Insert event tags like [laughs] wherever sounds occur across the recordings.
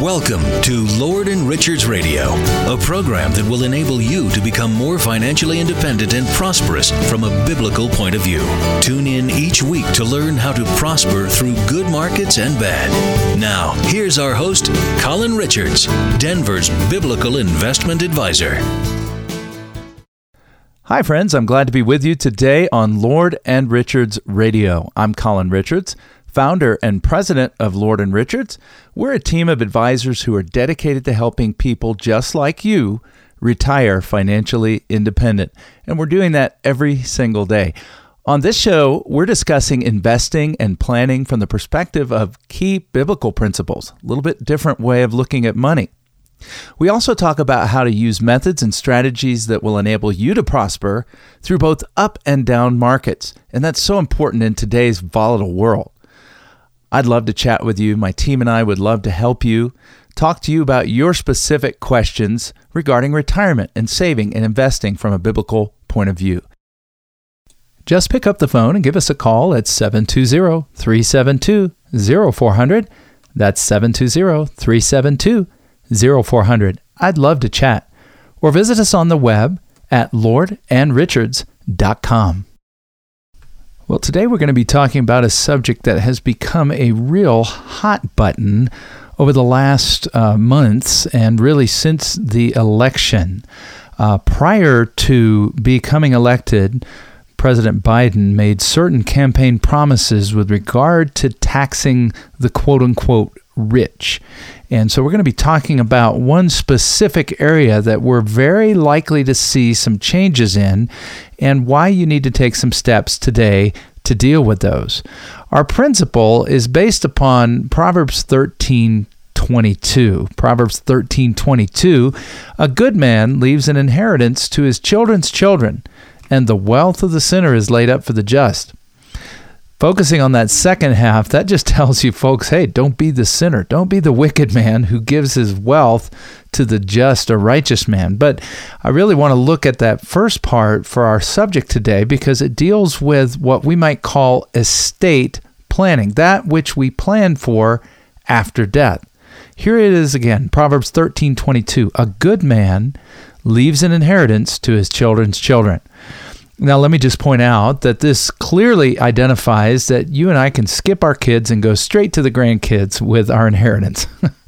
Welcome to Lord and Richards Radio, a program that will enable you to become more financially independent and prosperous from a biblical point of view. Tune in each week to learn how to prosper through good markets and bad. Now, here's our host, Colin Richards, Denver's biblical investment advisor. Hi, friends. I'm glad to be with you today on Lord and Richards Radio. I'm Colin Richards founder and president of Lord and Richards. We're a team of advisors who are dedicated to helping people just like you retire financially independent. And we're doing that every single day. On this show, we're discussing investing and planning from the perspective of key biblical principles, a little bit different way of looking at money. We also talk about how to use methods and strategies that will enable you to prosper through both up and down markets. And that's so important in today's volatile world. I'd love to chat with you. My team and I would love to help you, talk to you about your specific questions regarding retirement and saving and investing from a biblical point of view. Just pick up the phone and give us a call at 720 372 0400. That's 720 372 0400. I'd love to chat. Or visit us on the web at lordandrichards.com. Well, today we're going to be talking about a subject that has become a real hot button over the last uh, months and really since the election. Uh, prior to becoming elected, President Biden made certain campaign promises with regard to taxing the quote unquote rich. And so we're going to be talking about one specific area that we're very likely to see some changes in and why you need to take some steps today to deal with those. Our principle is based upon Proverbs 13 22. Proverbs 13 22. A good man leaves an inheritance to his children's children, and the wealth of the sinner is laid up for the just focusing on that second half, that just [laughs] tells you folks, hey, don't be the sinner. Don't be the wicked man who gives his wealth to the just or righteous man. But I really want to look at that first part for our subject today because it deals with what we might call estate planning, that which we plan for after death. Here it is again, Proverbs 13:22. A good man leaves an inheritance to his children's children. Now, let me just point out that this clearly identifies that you and I can skip our kids and go straight to the grandkids with our inheritance.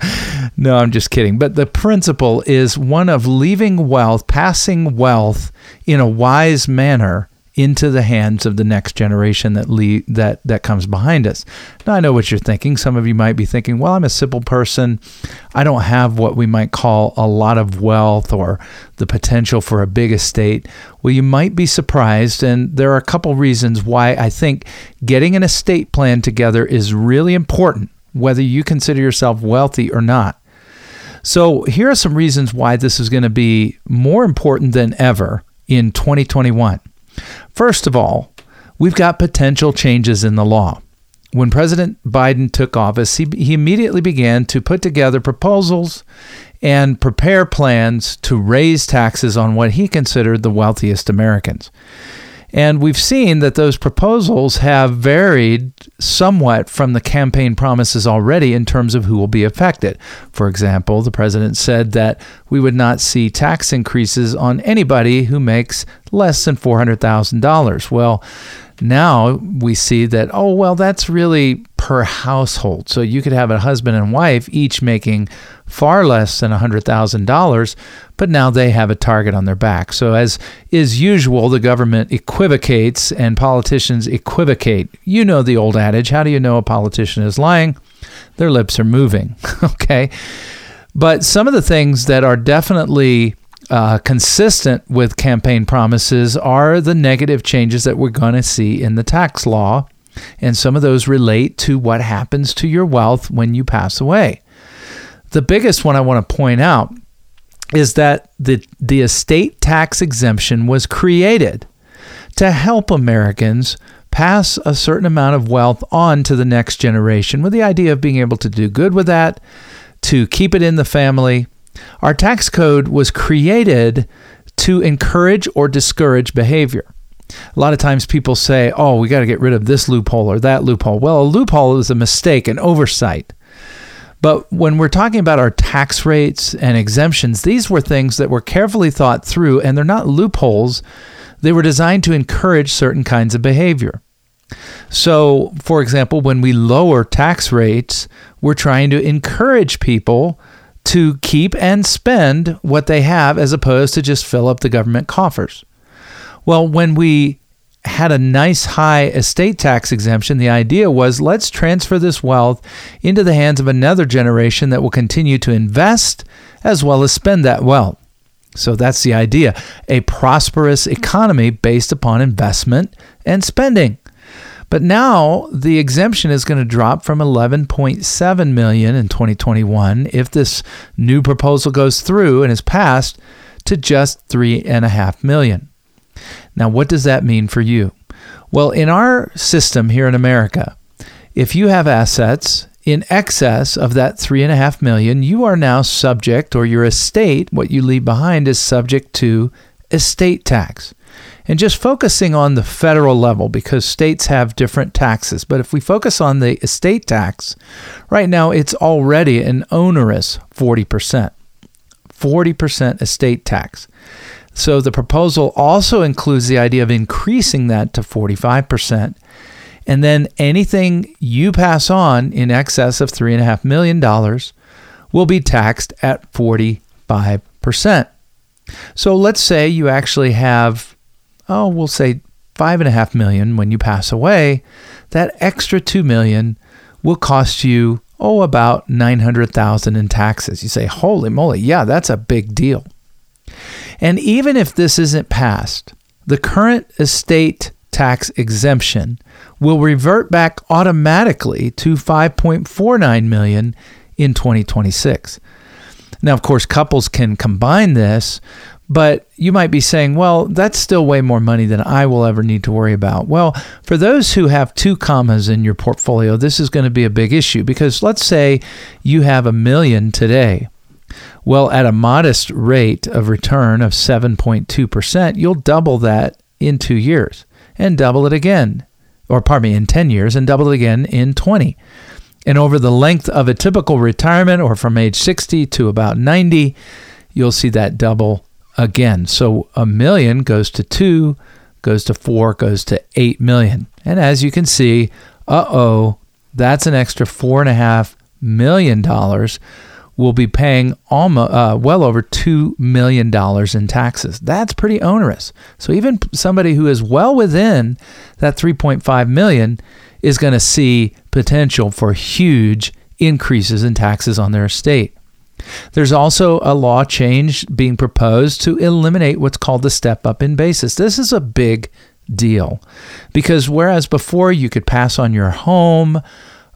[laughs] no, I'm just kidding. But the principle is one of leaving wealth, passing wealth in a wise manner into the hands of the next generation that le- that that comes behind us. Now I know what you're thinking. Some of you might be thinking, "Well, I'm a simple person. I don't have what we might call a lot of wealth or the potential for a big estate." Well, you might be surprised and there are a couple reasons why I think getting an estate plan together is really important whether you consider yourself wealthy or not. So, here are some reasons why this is going to be more important than ever in 2021. First of all, we've got potential changes in the law. When President Biden took office, he, he immediately began to put together proposals and prepare plans to raise taxes on what he considered the wealthiest Americans. And we've seen that those proposals have varied somewhat from the campaign promises already in terms of who will be affected. For example, the president said that we would not see tax increases on anybody who makes less than $400,000. Well, now we see that, oh, well, that's really per household. So you could have a husband and wife each making far less than $100,000, but now they have a target on their back. So, as is usual, the government equivocates and politicians equivocate. You know the old adage how do you know a politician is lying? Their lips are moving. [laughs] okay. But some of the things that are definitely uh, consistent with campaign promises are the negative changes that we're going to see in the tax law. And some of those relate to what happens to your wealth when you pass away. The biggest one I want to point out is that the, the estate tax exemption was created to help Americans pass a certain amount of wealth on to the next generation with the idea of being able to do good with that, to keep it in the family, our tax code was created to encourage or discourage behavior. A lot of times people say, oh, we got to get rid of this loophole or that loophole. Well, a loophole is a mistake, an oversight. But when we're talking about our tax rates and exemptions, these were things that were carefully thought through and they're not loopholes. They were designed to encourage certain kinds of behavior. So, for example, when we lower tax rates, we're trying to encourage people to keep and spend what they have as opposed to just fill up the government coffers. Well, when we had a nice high estate tax exemption, the idea was let's transfer this wealth into the hands of another generation that will continue to invest as well as spend that wealth. So that's the idea a prosperous economy based upon investment and spending. But now the exemption is going to drop from 11.7 million in 2021 if this new proposal goes through and is passed to just three and a half million. Now, what does that mean for you? Well, in our system here in America, if you have assets in excess of that three and a half million, you are now subject, or your estate, what you leave behind, is subject to estate tax and just focusing on the federal level because states have different taxes. But if we focus on the estate tax, right now it's already an onerous 40%. 40% estate tax. So the proposal also includes the idea of increasing that to 45%. And then anything you pass on in excess of $3.5 million will be taxed at 45%. So let's say you actually have oh, we'll say five and a half million when you pass away, that extra two million will cost you oh about 900,000 in taxes. You say, "Holy moly, yeah, that's a big deal." And even if this isn't passed, the current estate tax exemption will revert back automatically to 5.49 million in 2026. Now, of course, couples can combine this but you might be saying, well, that's still way more money than I will ever need to worry about. Well, for those who have two commas in your portfolio, this is going to be a big issue because let's say you have a million today. Well, at a modest rate of return of 7.2%, you'll double that in two years and double it again, or pardon me, in 10 years and double it again in 20. And over the length of a typical retirement, or from age 60 to about 90, you'll see that double again. So a million goes to two, goes to four, goes to eight million. And as you can see, uh oh, that's an extra four and a half million dollars. We'll be paying almost uh, well over two million dollars in taxes. That's pretty onerous. So even somebody who is well within that 3.5 million is going to see potential for huge increases in taxes on their estate. There's also a law change being proposed to eliminate what's called the step up in basis. This is a big deal because whereas before you could pass on your home,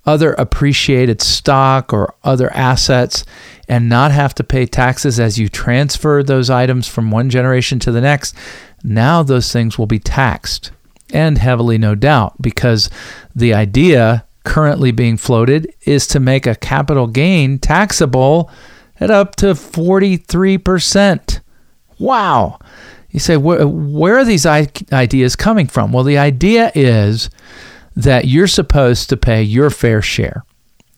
other appreciated stock or other assets and not have to pay taxes as you transfer those items from one generation to the next, now those things will be taxed and heavily, no doubt, because the idea currently being floated is to make a capital gain taxable at up to 43%. Wow. You say, where, are these ideas coming from? Well, the idea is that you're supposed to pay your fair share.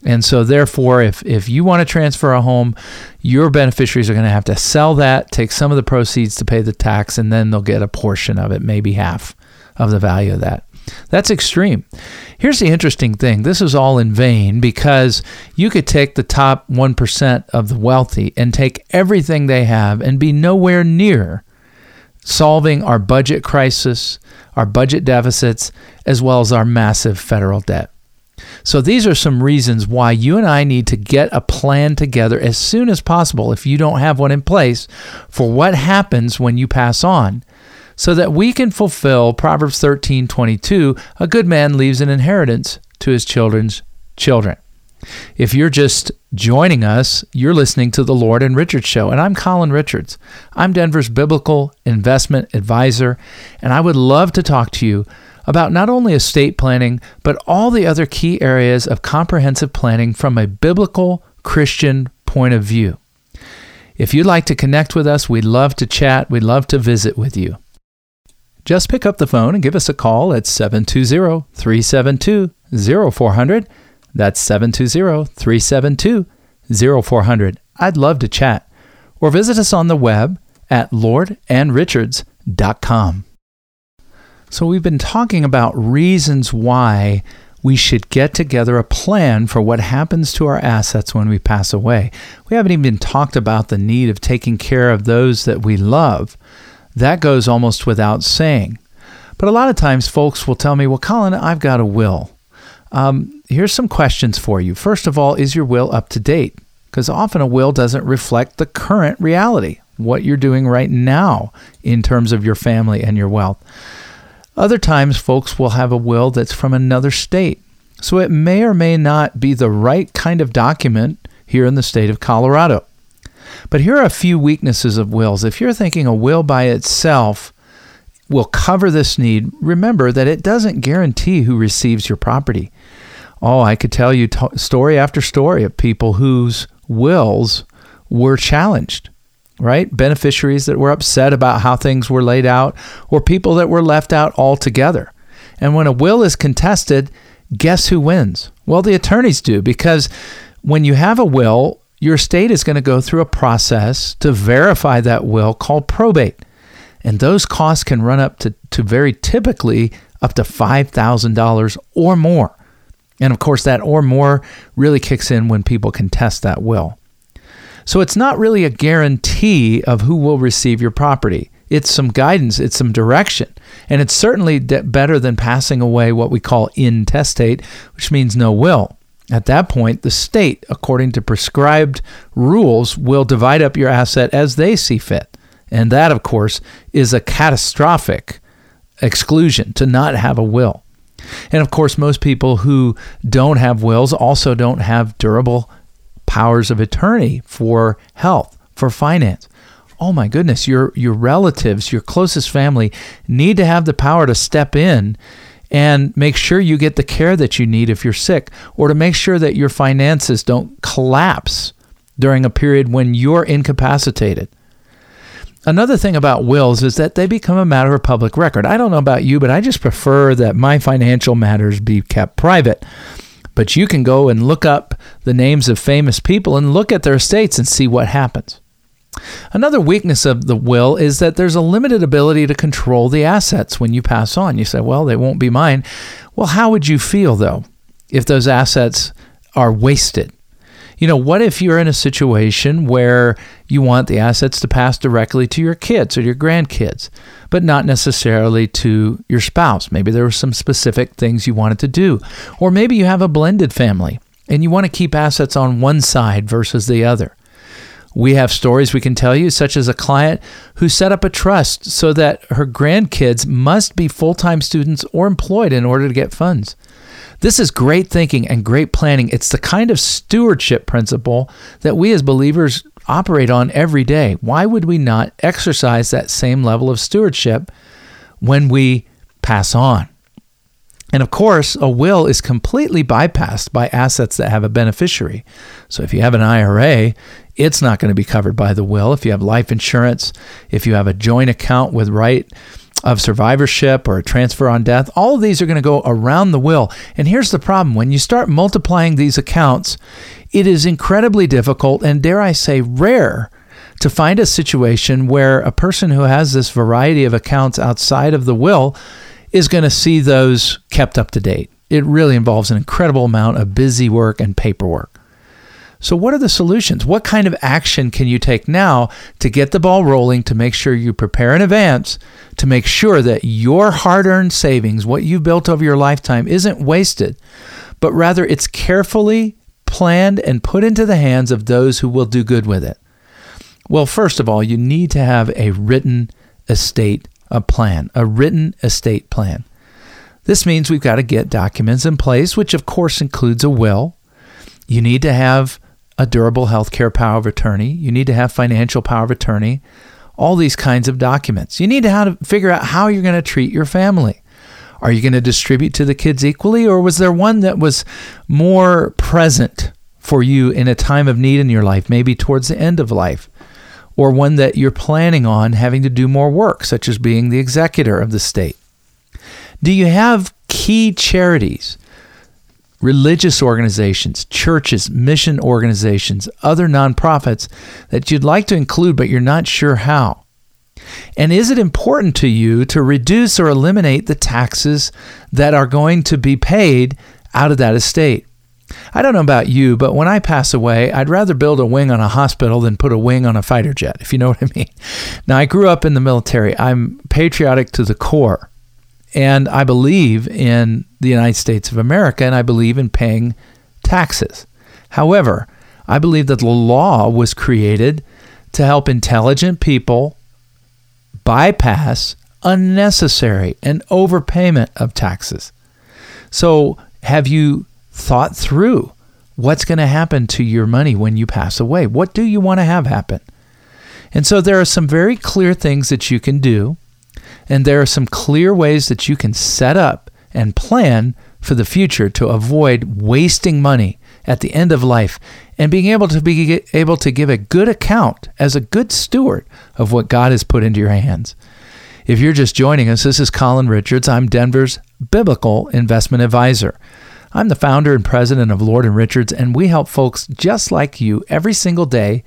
And so, therefore, if, if you want to transfer a home, your beneficiaries are going to have to sell that, take some of the proceeds to pay the tax, and then they'll get a portion of it, maybe half of the value of that. That's extreme. Here's the interesting thing this is all in vain because you could take the top 1% of the wealthy and take everything they have and be nowhere near solving our budget crisis, our budget deficits, as well as our massive federal debt. So, these are some reasons why you and I need to get a plan together as soon as possible if you don't have one in place for what happens when you pass on so that we can fulfill Proverbs 13:22, a good man leaves an inheritance to his children's children. If you're just joining us, you're listening to the Lord and Richards show and I'm Colin Richards. I'm Denver's biblical investment advisor and I would love to talk to you about not only estate planning but all the other key areas of comprehensive planning from a biblical Christian point of view. If you'd like to connect with us, we'd love to chat. We'd love to visit with you. Just pick up the phone and give us a call at 720 372 0400. That's 720 372 0400. I'd love to chat. Or visit us on the web at lordandrichards.com. So, we've been talking about reasons why we should get together a plan for what happens to our assets when we pass away. We haven't even talked about the need of taking care of those that we love. That goes almost without saying. But a lot of times, folks will tell me, Well, Colin, I've got a will. Um, here's some questions for you. First of all, is your will up to date? Because often a will doesn't reflect the current reality, what you're doing right now in terms of your family and your wealth. Other times, folks will have a will that's from another state. So it may or may not be the right kind of document here in the state of Colorado. But here are a few weaknesses of wills. If you're thinking a will by itself will cover this need, remember that it doesn't guarantee who receives your property. Oh, I could tell you t- story after story of people whose wills were challenged right? Beneficiaries that were upset about how things were laid out, or people that were left out altogether. And when a will is contested, guess who wins? Well, the attorneys do, because when you have a will, your state is going to go through a process to verify that will called probate. And those costs can run up to, to very typically up to $5,000 or more. And of course, that or more really kicks in when people contest that will. So it's not really a guarantee of who will receive your property. It's some guidance, it's some direction. And it's certainly de- better than passing away what we call intestate, which means no will. At that point, the state, according to prescribed rules, will divide up your asset as they see fit. And that, of course, is a catastrophic exclusion to not have a will. And of course, most people who don't have wills also don't have durable powers of attorney for health, for finance. Oh my goodness, your your relatives, your closest family need to have the power to step in and make sure you get the care that you need if you're sick or to make sure that your finances don't collapse during a period when you're incapacitated. Another thing about wills is that they become a matter of public record. I don't know about you, but I just prefer that my financial matters be kept private. But you can go and look up the names of famous people and look at their estates and see what happens. Another weakness of the will is that there's a limited ability to control the assets when you pass on. You say, well, they won't be mine. Well, how would you feel, though, if those assets are wasted? You know, what if you're in a situation where you want the assets to pass directly to your kids or your grandkids, but not necessarily to your spouse? Maybe there were some specific things you wanted to do. Or maybe you have a blended family and you want to keep assets on one side versus the other. We have stories we can tell you, such as a client who set up a trust so that her grandkids must be full time students or employed in order to get funds. This is great thinking and great planning. It's the kind of stewardship principle that we as believers operate on every day. Why would we not exercise that same level of stewardship when we pass on? And of course, a will is completely bypassed by assets that have a beneficiary. So if you have an IRA, it's not going to be covered by the will. If you have life insurance, if you have a joint account with right of survivorship or a transfer on death, all of these are going to go around the will. And here's the problem when you start multiplying these accounts, it is incredibly difficult and, dare I say, rare to find a situation where a person who has this variety of accounts outside of the will is going to see those kept up to date. It really involves an incredible amount of busy work and paperwork. So, what are the solutions? What kind of action can you take now to get the ball rolling to make sure you prepare in advance to make sure that your hard earned savings, what you've built over your lifetime, isn't wasted, but rather it's carefully planned and put into the hands of those who will do good with it? Well, first of all, you need to have a written estate a plan, a written estate plan. This means we've got to get documents in place, which of course includes a will. You need to have a durable health care power of attorney. You need to have financial power of attorney, all these kinds of documents. You need to, to figure out how you're going to treat your family. Are you going to distribute to the kids equally, or was there one that was more present for you in a time of need in your life, maybe towards the end of life? Or one that you're planning on having to do more work, such as being the executor of the state? Do you have key charities religious organizations, churches, mission organizations, other nonprofits that you'd like to include, but you're not sure how? And is it important to you to reduce or eliminate the taxes that are going to be paid out of that estate? I don't know about you, but when I pass away, I'd rather build a wing on a hospital than put a wing on a fighter jet, if you know what I mean. Now, I grew up in the military. I'm patriotic to the core, and I believe in the United States of America, and I believe in paying taxes. However, I believe that the law was created to help intelligent people bypass unnecessary and overpayment of taxes. So, have you thought through what's going to happen to your money when you pass away. What do you want to have happen? And so there are some very clear things that you can do, and there are some clear ways that you can set up and plan for the future to avoid wasting money at the end of life and being able to be able to give a good account as a good steward of what God has put into your hands. If you're just joining us, this is Colin Richards. I'm Denver's biblical investment advisor. I'm the founder and president of Lord and Richards, and we help folks just like you every single day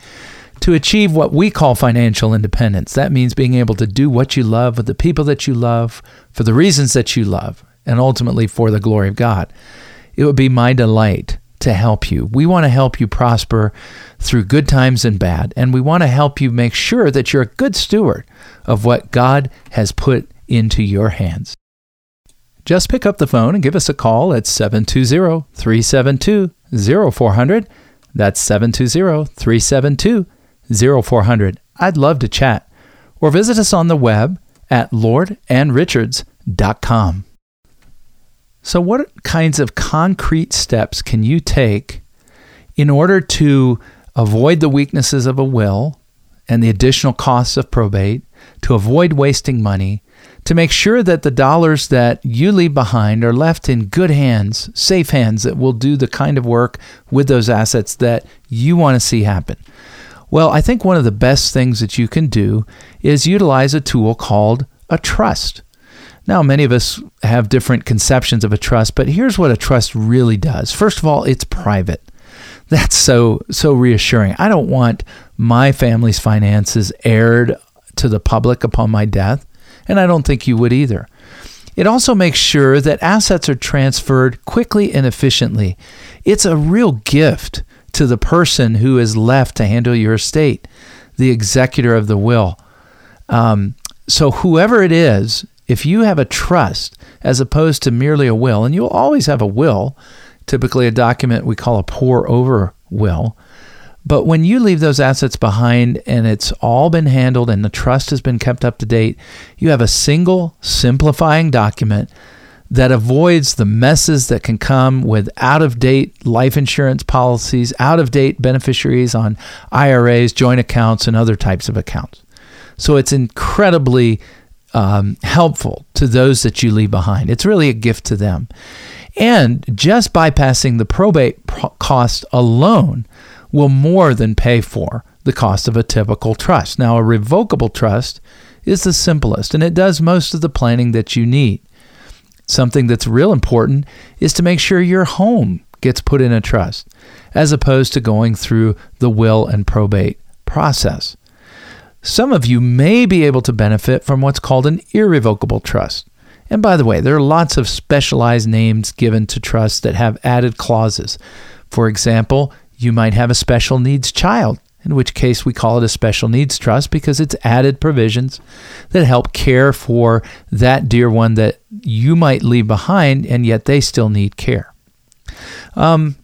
to achieve what we call financial independence. That means being able to do what you love with the people that you love for the reasons that you love, and ultimately for the glory of God. It would be my delight to help you. We want to help you prosper through good times and bad, and we want to help you make sure that you're a good steward of what God has put into your hands. Just pick up the phone and give us a call at 720 372 0400. That's 720 372 0400. I'd love to chat. Or visit us on the web at lordandrichards.com. So, what kinds of concrete steps can you take in order to avoid the weaknesses of a will and the additional costs of probate, to avoid wasting money, to make sure that the dollars that you leave behind are left in good hands, safe hands that will do the kind of work with those assets that you want to see happen. Well, I think one of the best things that you can do is utilize a tool called a trust. Now, many of us have different conceptions of a trust, but here's what a trust really does. First of all, it's private. That's so so reassuring. I don't want my family's finances aired to the public upon my death and I don't think you would either. It also makes sure that assets are transferred quickly and efficiently. It's a real gift to the person who is left to handle your estate, the executor of the will. Um, so, whoever it is, if you have a trust as opposed to merely a will, and you'll always have a will, typically a document we call a pour over will, but when you leave those assets behind and it's all been handled and the trust has been kept up to date, you have a single simplifying document that avoids the messes that can come with out of date life insurance policies, out of date beneficiaries on IRAs, joint accounts, and other types of accounts. So it's incredibly um, helpful to those that you leave behind. It's really a gift to them. And just bypassing the probate pro- cost alone will more than pay for the cost of a typical trust. Now, a revocable trust is the simplest and it does most of the planning that you need. Something that's real important is to make sure your home gets put in a trust as opposed to going through the will and probate process. Some of you may be able to benefit from what's called an irrevocable trust. And by the way, there are lots of specialized names given to trusts that have added clauses. For example, you might have a special needs child, in which case we call it a special needs trust because it's added provisions that help care for that dear one that you might leave behind and yet they still need care. Um,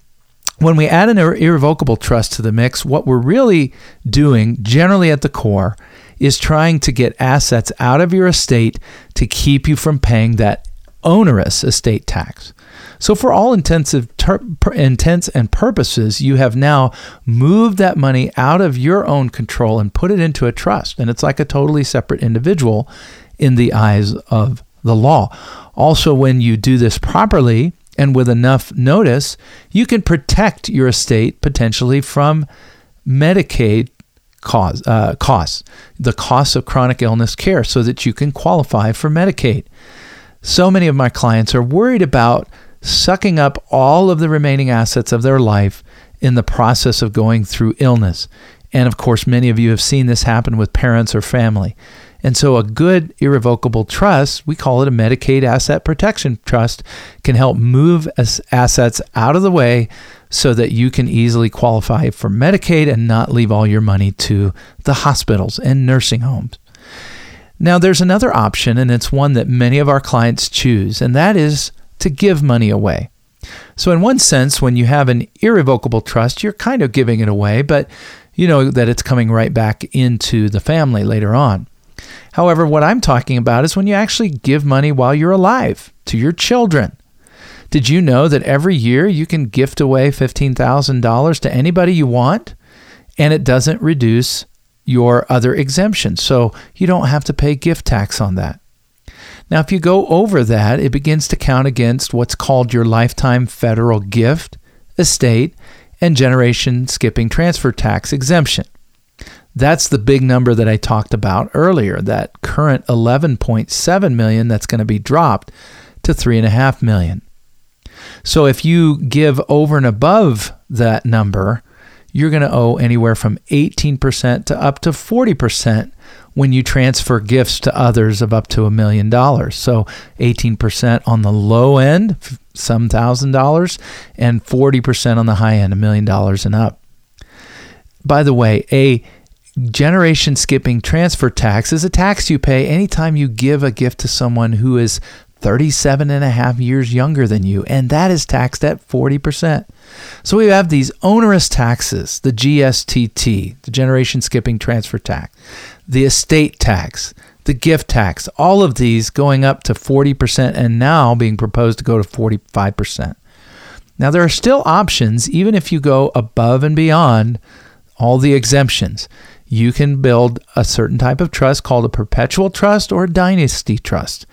when we add an irrevocable trust to the mix, what we're really doing, generally at the core, is trying to get assets out of your estate to keep you from paying that onerous estate tax. So, for all intensive ter- intents and purposes, you have now moved that money out of your own control and put it into a trust. And it's like a totally separate individual in the eyes of the law. Also, when you do this properly and with enough notice, you can protect your estate potentially from Medicaid cause, uh, costs, the costs of chronic illness care, so that you can qualify for Medicaid. So many of my clients are worried about sucking up all of the remaining assets of their life in the process of going through illness. And of course, many of you have seen this happen with parents or family. And so, a good irrevocable trust, we call it a Medicaid Asset Protection Trust, can help move assets out of the way so that you can easily qualify for Medicaid and not leave all your money to the hospitals and nursing homes. Now, there's another option, and it's one that many of our clients choose, and that is to give money away. So, in one sense, when you have an irrevocable trust, you're kind of giving it away, but you know that it's coming right back into the family later on. However, what I'm talking about is when you actually give money while you're alive to your children. Did you know that every year you can gift away $15,000 to anybody you want and it doesn't reduce your other exemptions? So you don't have to pay gift tax on that. Now, if you go over that, it begins to count against what's called your lifetime federal gift, estate, and generation skipping transfer tax exemption. That's the big number that I talked about earlier, that current 11.7 million that's going to be dropped to 3.5 million. So if you give over and above that number, you're going to owe anywhere from 18% to up to 40% when you transfer gifts to others of up to a million dollars. So 18% on the low end, some thousand dollars, and 40% on the high end, a million dollars and up. By the way, a generation skipping transfer tax is a tax you pay anytime you give a gift to someone who is 37 and a half years younger than you, and that is taxed at 40%. So we have these onerous taxes the GSTT, the generation skipping transfer tax, the estate tax, the gift tax, all of these going up to 40% and now being proposed to go to 45%. Now, there are still options, even if you go above and beyond all the exemptions. You can build a certain type of trust called a perpetual trust or a dynasty trust.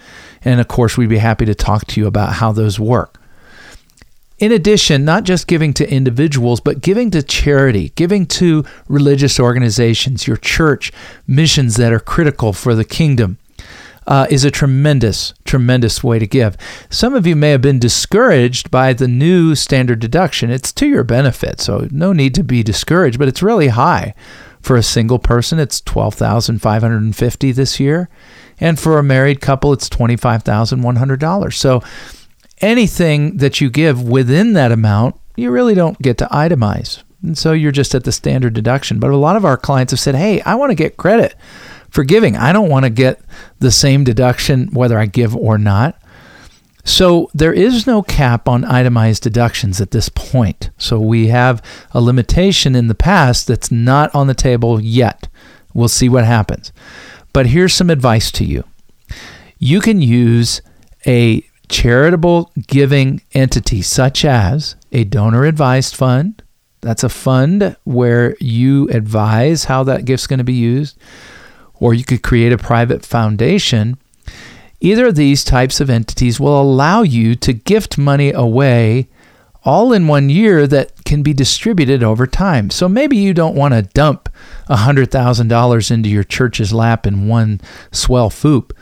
And of course, we'd be happy to talk to you about how those work. In addition, not just giving to individuals, but giving to charity, giving to religious organizations, your church, missions that are critical for the kingdom. Uh, is a tremendous, tremendous way to give. Some of you may have been discouraged by the new standard deduction. It's to your benefit, so no need to be discouraged, but it's really high. For a single person, it's 12,550 this year. And for a married couple, it's $25,100. So anything that you give within that amount, you really don't get to itemize. And so you're just at the standard deduction. But a lot of our clients have said, hey, I want to get credit for giving. I don't want to get the same deduction whether I give or not. So there is no cap on itemized deductions at this point. So we have a limitation in the past that's not on the table yet. We'll see what happens. But here's some advice to you you can use a charitable giving entity such as a donor advised fund. That's a fund where you advise how that gift's going to be used. Or you could create a private foundation. Either of these types of entities will allow you to gift money away all in one year that can be distributed over time. So maybe you don't want to dump $100,000 into your church's lap in one swell foop,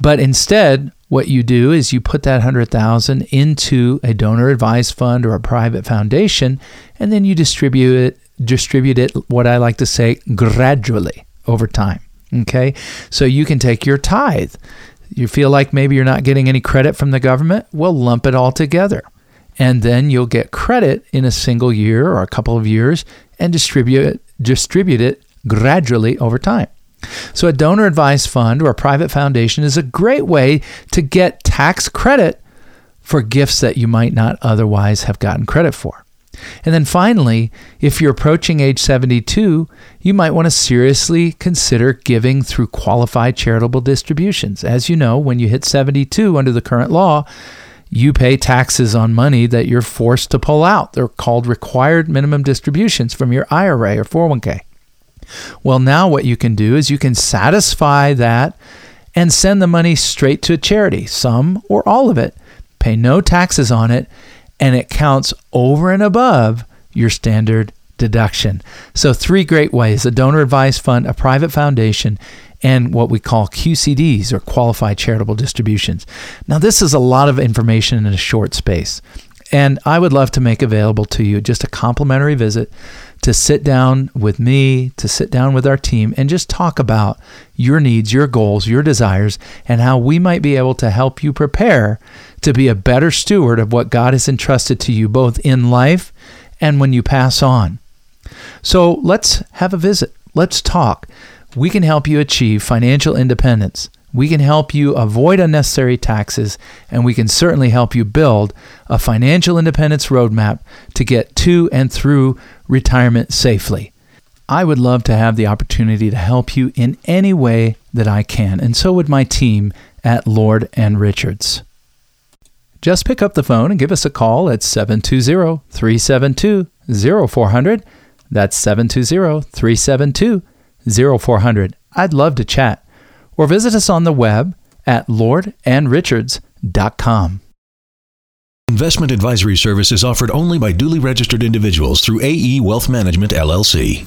but instead, what you do is you put that 100,000 into a donor advised fund or a private foundation and then you distribute it distribute it what I like to say gradually over time. Okay? So you can take your tithe. You feel like maybe you're not getting any credit from the government? Well, lump it all together and then you'll get credit in a single year or a couple of years and distribute it, distribute it gradually over time. So, a donor advised fund or a private foundation is a great way to get tax credit for gifts that you might not otherwise have gotten credit for. And then finally, if you're approaching age 72, you might want to seriously consider giving through qualified charitable distributions. As you know, when you hit 72 under the current law, you pay taxes on money that you're forced to pull out. They're called required minimum distributions from your IRA or 401k. Well, now what you can do is you can satisfy that and send the money straight to a charity, some or all of it. Pay no taxes on it, and it counts over and above your standard deduction. So, three great ways a donor advised fund, a private foundation, and what we call QCDs or qualified charitable distributions. Now, this is a lot of information in a short space. And I would love to make available to you just a complimentary visit to sit down with me, to sit down with our team, and just talk about your needs, your goals, your desires, and how we might be able to help you prepare to be a better steward of what God has entrusted to you, both in life and when you pass on. So let's have a visit. Let's talk. We can help you achieve financial independence. We can help you avoid unnecessary taxes, and we can certainly help you build a financial independence roadmap to get to and through retirement safely. I would love to have the opportunity to help you in any way that I can, and so would my team at Lord and Richards. Just pick up the phone and give us a call at 720 372 0400. That's 720 372 0400. I'd love to chat or visit us on the web at lordandrichards.com. Investment advisory services offered only by duly registered individuals through AE Wealth Management LLC.